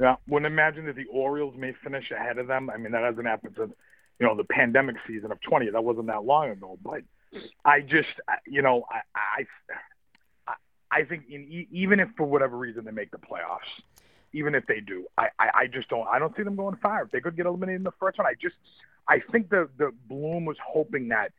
Yeah, wouldn't imagine that the Orioles may finish ahead of them. I mean, that hasn't happened since you know the pandemic season of 20. That wasn't that long ago. But I just, you know, I, I, I- think in, even if for whatever reason they make the playoffs, even if they do, I, I, I just don't, I don't see them going far. If they could get eliminated in the first one, I just, I think the the Bloom was hoping that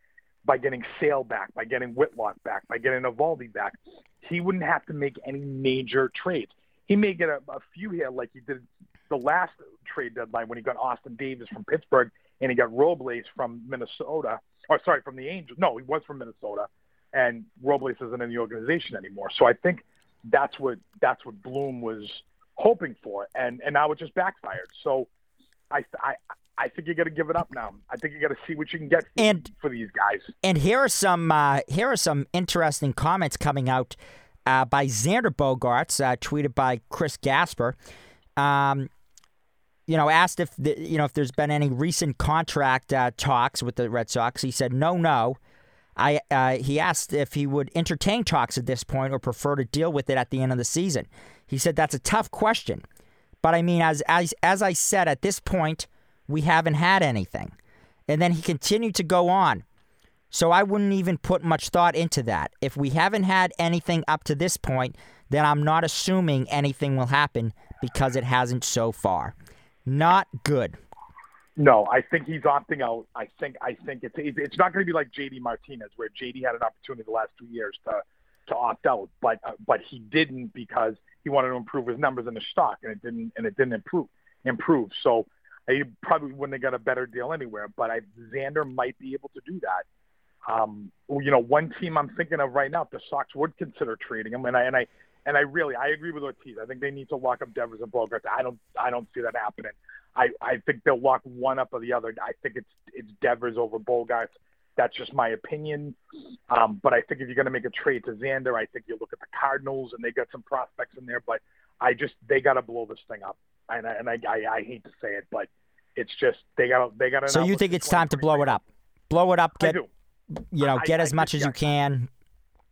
by getting Sale back, by getting Whitlock back, by getting Eovaldi back, he wouldn't have to make any major trades. He may get a, a few here like he did the last trade deadline when he got Austin Davis from Pittsburgh and he got Robles from Minnesota. Or sorry, from the Angels. No, he was from Minnesota, and Robles isn't in the organization anymore. So I think that's what that's what Bloom was hoping for, and and now it just backfired. So I I I think you got to give it up now. I think you got to see what you can get for, And- for these guys. And here are some uh, here are some interesting comments coming out uh, by Xander Bogaerts, uh, tweeted by Chris Gasper. Um, you know, asked if the, you know if there's been any recent contract uh, talks with the Red Sox. He said no, no. I uh, he asked if he would entertain talks at this point or prefer to deal with it at the end of the season. He said that's a tough question, but I mean, as as as I said, at this point, we haven't had anything. And then he continued to go on. So I wouldn't even put much thought into that. If we haven't had anything up to this point, then I'm not assuming anything will happen because it hasn't so far. Not good. No, I think he's opting out. I think I think it's it's not going to be like JD Martinez, where JD had an opportunity the last two years to to opt out, but uh, but he didn't because he wanted to improve his numbers in the stock, and it didn't and it didn't improve improve. So he probably wouldn't have got a better deal anywhere. But I Xander might be able to do that. Um, you know, one team I'm thinking of right now, if the Sox would consider trading him, and I and I and I really I agree with Ortiz. I think they need to lock up Devers and Bogaerts. I don't I don't see that happening. I, I think they'll lock one up or the other. I think it's it's Devers over Bogaerts. That's just my opinion. Um, but I think if you're going to make a trade to Xander, I think you look at the Cardinals and they got some prospects in there. But I just they got to blow this thing up. And I, and I, I I hate to say it, but it's just they got they got. To So you think it's time to blow it up? Blow it up. I Get do. you know, I- get I as much as you can.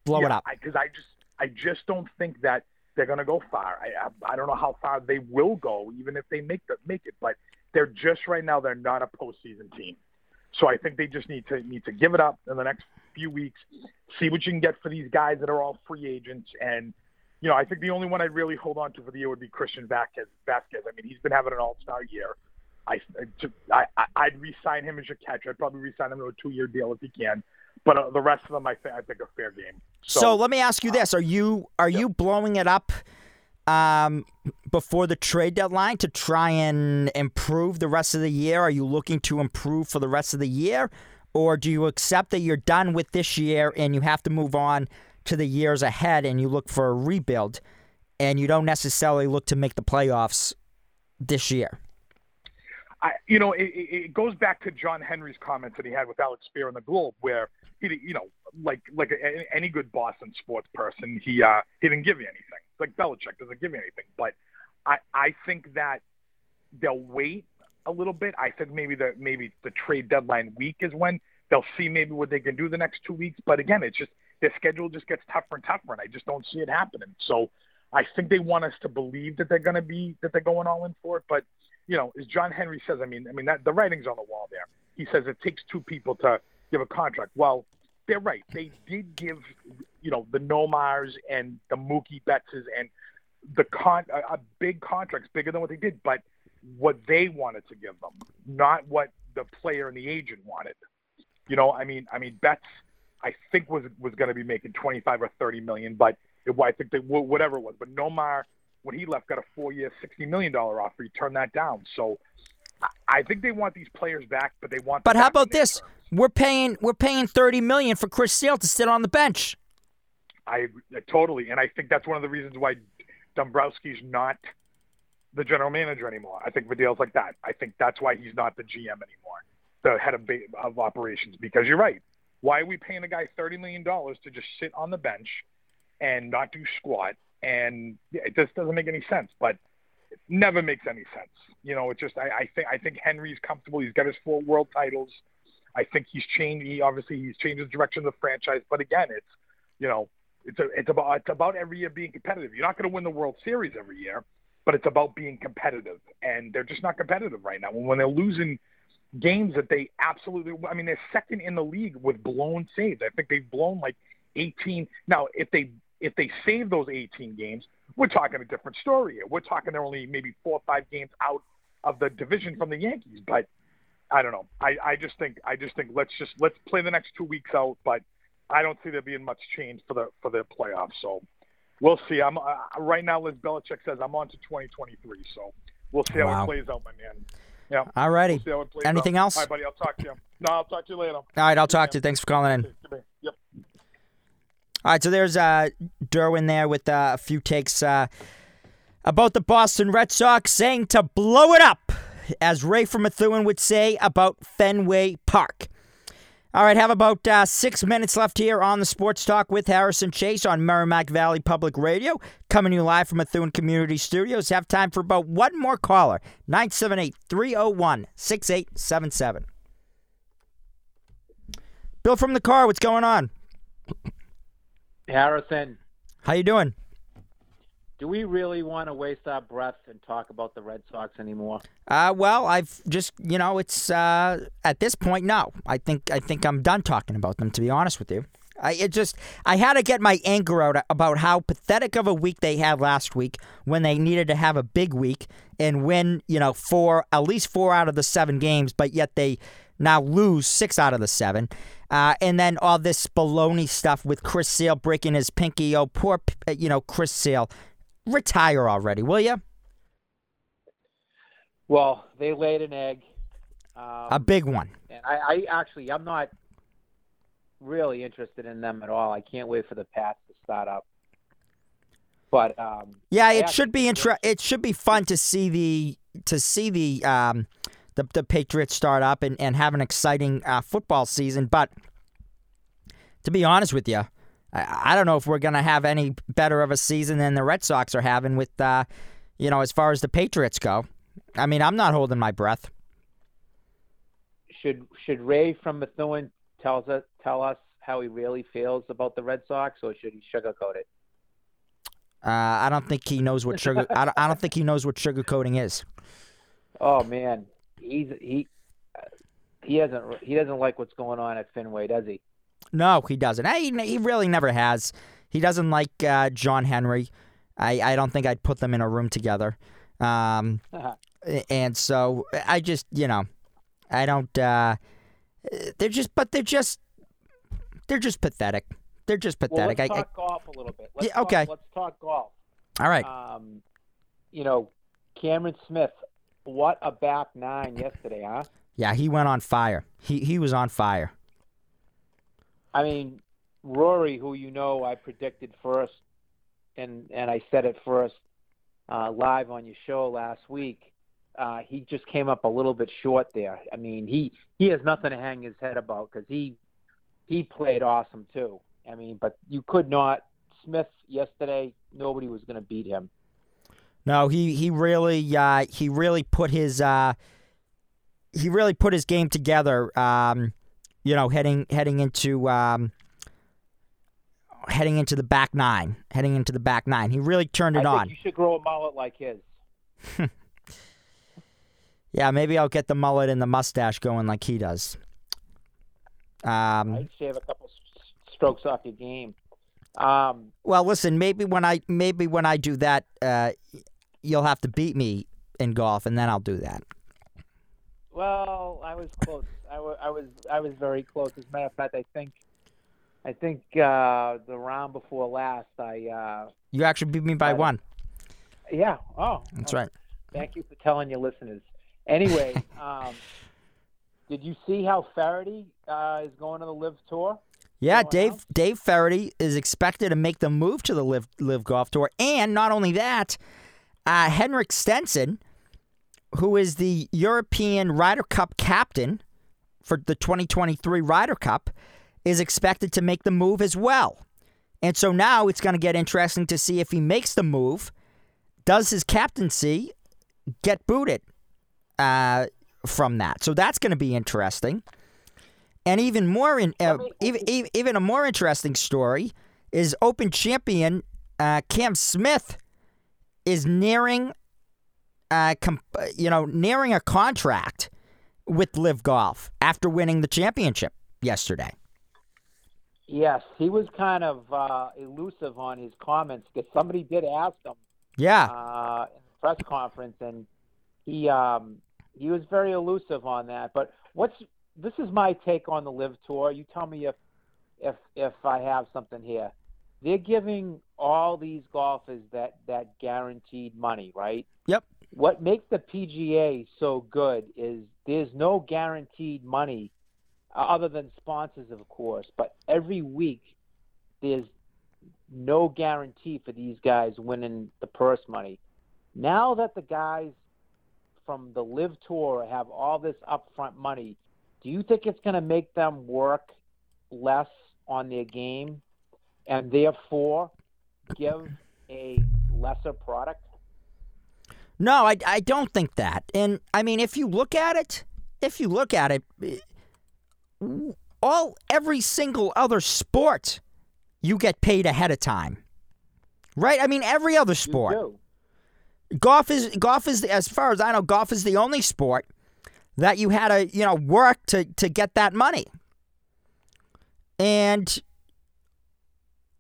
Blow it up. Because I, just I just don't think that they're going to go far. I, I I don't know how far they will go, even if they make the make it. But they're just right now they're not a postseason team. So I think they just need to need to give it up in the next few weeks, see what you can get for these guys that are all free agents, and you know, I think the only one I'd really hold on to for the year would be Christian Vasquez. Vasquez. I mean, he's been having an All-Star year. I, I, I'd re-sign him as your catcher. I'd probably re-sign him to a two-year deal if he can. But uh, the rest of them, I think, I think are fair game. So, so let me ask you this: Are you are yeah. you blowing it up um, before the trade deadline to try and improve the rest of the year? Are you looking to improve for the rest of the year, or do you accept that you're done with this year and you have to move on to the years ahead and you look for a rebuild, and you don't necessarily look to make the playoffs this year? I, you know, it, it goes back to John Henry's comments that he had with Alex Speier in the Globe, where he, you know, like like a, any good Boston sports person, he uh, he didn't give you anything. Like Belichick doesn't give you anything, but I I think that they'll wait a little bit. I think maybe the maybe the trade deadline week is when they'll see maybe what they can do the next two weeks. But again, it's just their schedule just gets tougher and tougher, and I just don't see it happening. So I think they want us to believe that they're going to be that they're going all in for it, but you know, as John Henry says, I mean, I mean that the writing's on the wall there. He says it takes two people to give a contract. Well, they're right. They did give, you know, the Nomars and the Mookie Bettses and the con a, a big contracts, bigger than what they did, but what they wanted to give them, not what the player and the agent wanted. You know, I mean, I mean, Betts, I think was was going to be making twenty five or thirty million, but it, I think that whatever it was, but Nomar when he left, got a four-year, sixty million dollar offer. He turned that down. So I think they want these players back, but they want. But how about this? Terms. We're paying we're paying thirty million for Chris Sale to sit on the bench. I uh, totally, and I think that's one of the reasons why Dombrowski's not the general manager anymore. I think for deals like that, I think that's why he's not the GM anymore, the head of, of operations. Because you're right. Why are we paying a guy thirty million dollars to just sit on the bench and not do squat and it just doesn't make any sense. But it never makes any sense. You know, it just I, I think I think Henry's comfortable. He's got his four world titles. I think he's changed. He obviously he's changed the direction of the franchise. But again, it's you know it's a, it's about it's about every year being competitive. You're not going to win the World Series every year, but it's about being competitive. And they're just not competitive right now. When they're losing games that they absolutely, I mean, they're second in the league with blown saves. I think they've blown like 18. Now, if they if they save those 18 games, we're talking a different story. We're talking they're only maybe four or five games out of the division from the Yankees. But I don't know. I, I just think I just think let's just let's play the next two weeks out. But I don't see there being much change for the for the playoffs. So we'll see. I'm uh, right now, as Belichick says, I'm on to 2023. So we'll see how wow. it plays out, my man. Yeah. All righty. We'll Anything out. else? All right, buddy. I'll talk to you. No, I'll talk to you later. All right, I'll talk to you. Thanks for calling in. Yep. All right, so there's uh, Derwin there with uh, a few takes uh, about the Boston Red Sox saying to blow it up, as Ray from Methuen would say about Fenway Park. All right, have about uh, six minutes left here on the Sports Talk with Harrison Chase on Merrimack Valley Public Radio, coming to you live from Methuen Community Studios. Have time for about one more caller 978 301 6877. Bill from the car, what's going on? Harrison. How you doing? Do we really want to waste our breath and talk about the Red Sox anymore? Uh, well, I've just you know, it's uh, at this point, no. I think I think I'm done talking about them. To be honest with you, I it just I had to get my anger out about how pathetic of a week they had last week when they needed to have a big week and win, you know, four at least four out of the seven games, but yet they now lose six out of the seven. Uh, and then all this baloney stuff with Chris Sale breaking his pinky. Oh, poor, you know, Chris Sale. Retire already, will you? Well, they laid an egg. Um, a big one. And I, I actually, I'm not really interested in them at all. I can't wait for the Pats to start up. But um, yeah, it should be It should be fun to see the to see the um, the, the Patriots start up and, and have an exciting uh, football season. But to be honest with you, I, I don't know if we're going to have any better of a season than the Red Sox are having with, uh, you know, as far as the Patriots go. I mean, I'm not holding my breath. Should should Ray from Methuen tells us tell us how he really feels about the Red Sox, or should he sugarcoat it? Uh, I don't think he knows what sugar. I, don't, I don't think he knows what sugarcoating is. Oh man, he's he he doesn't he doesn't like what's going on at Fenway, does he? No, he doesn't. He, he really never has. He doesn't like uh, John Henry. I, I don't think I'd put them in a room together. Um, and so I just, you know, I don't. Uh, they're just, but they're just, they're just pathetic. They're just Well, pathetic. let's I, I, talk golf a little bit. Let's Yeah, talk, okay. Let's talk golf. all right. Um, you know, Cameron Smith, what a back nine yesterday, huh? Yeah, he went on fire. He he was on fire. I mean, Rory, who you know I predicted first, and and I said it first uh, live on your show last week. Uh, he just came up a little bit short there. I mean, he he has nothing to hang his head about because he he played awesome too. I mean, but you could not Smith yesterday. Nobody was going to beat him. No, he he really uh, he really put his uh, he really put his game together. Um, you know, heading heading into um, heading into the back nine, heading into the back nine. He really turned it I on. you should grow a mullet like his. [laughs] Yeah, maybe I'll get the mullet and the mustache going like he does. Um, I'd shave a couple strokes off your game. Um, well, listen, maybe when I maybe when I do that, uh, you'll have to beat me in golf, and then I'll do that. Well, I was close. I was I was very close. As a matter of fact, I think I think uh, the round before last, I uh, You actually beat me by one. yeah. Oh, That's right. Thank you for telling your listeners. Anyway, [laughs] um, did you see how Feherty uh, is going to the LIV Tour? Yeah, Dave out? Dave Feherty is expected to make the move to the LIV LIV Golf Tour, and not only that, uh, Henrik Stenson, who is the European Ryder Cup captain for the 2023 Ryder Cup, is expected to make the move as well. And so now it's going to get interesting to see if he makes the move. Does his captaincy get booted uh, from that? So that's going to be interesting. And even more in uh, even, even a more interesting story is Open champion uh, Cam Smith is nearing, uh, com- you know, nearing a contract with LIV Golf after winning the championship yesterday. Yes, he was kind of uh, elusive on his comments because somebody did ask him Yeah, uh, in the press conference, and he um, he was very elusive on that. But what's this is my take on the LIV Tour. You tell me if if if I have something here. They're giving all these golfers that that guaranteed money, right? Yep. What makes the PGA so good is there's no guaranteed money uh, other than sponsors, of course. But every week there's no guarantee for these guys winning the purse money. Now that the guys from the LIV Tour have all this upfront money, do you think it's going to make them work less on their game and therefore give a lesser product? No, I, I don't think that. And I mean, if you look at it, if you look at it, eh, all every single other sport, you get paid ahead of time, right? I mean, every other sport. golf is golf is as far as I know, golf is the only sport that you had to you know work to to get that money. And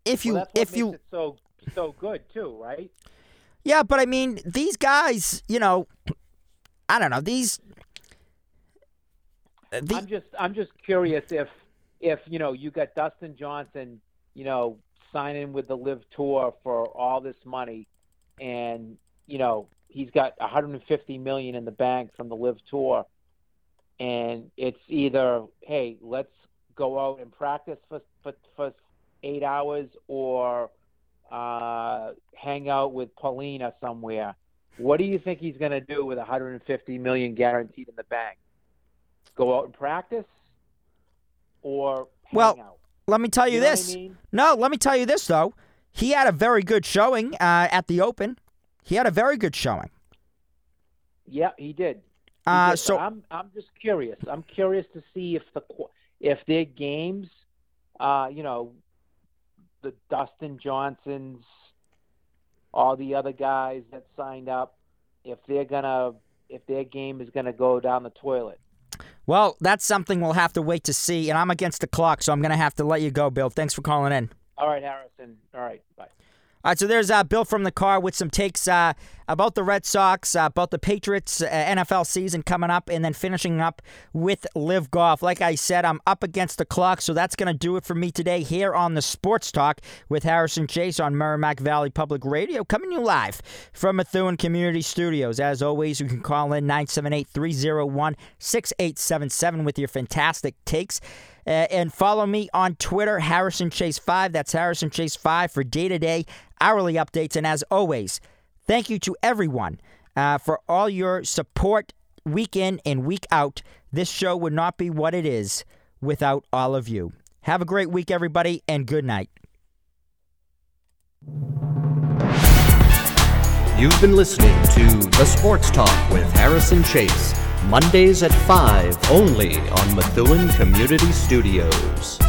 if you well, if you so so good too, right? Yeah, but I mean these guys, you know, I don't know these. Uh, the- I'm just I'm just curious if if you know you got Dustin Johnson, you know, signing with the LIV Tour for all this money, and you know he's got 150 million in the bank from the LIV Tour, and it's either hey let's go out and practice for for, for eight hours or uh, hang out with Paulina somewhere. What do you think he's going to do with 150 million guaranteed in the bank? Go out and practice, or hang Well, out? let me tell you, You know what I this. mean? No, let me tell you this though. He had a very good showing uh, at the Open. He had a very good showing. Yeah, he did. He Uh, did, so I'm I'm just curious. I'm curious to see if the if their games, uh, you know, the Dustin Johnsons, all the other guys that signed up, if they're gonna if their game is gonna go down the toilet. Well, that's something we'll have to wait to see. And I'm against the clock, so I'm going to have to let you go, Bill. Thanks for calling in. All right, Harrison. All right, bye. All right, so there's uh, Bill from the car with some takes uh, about the Red Sox, uh, about the Patriots uh, NFL season coming up, and then finishing up with LIV Golf. Like I said, I'm up against the clock, so that's going to do it for me today here on the Sports Talk with Harrison Chase on Merrimack Valley Public Radio, coming to you live from Methuen Community Studios. As always, you can call in 978 301 6877 with your fantastic takes. Uh, and follow me on Twitter, Harrison Chase 5. That's Harrison Chase 5 for day to day hourly updates. And as always, thank you to everyone uh, for all your support week in and week out. This show would not be what it is without all of you. Have a great week, everybody, and good night. You've been listening to The Sports Talk with Harrison Chase. Mondays at 5 only on Methuen Community Studios.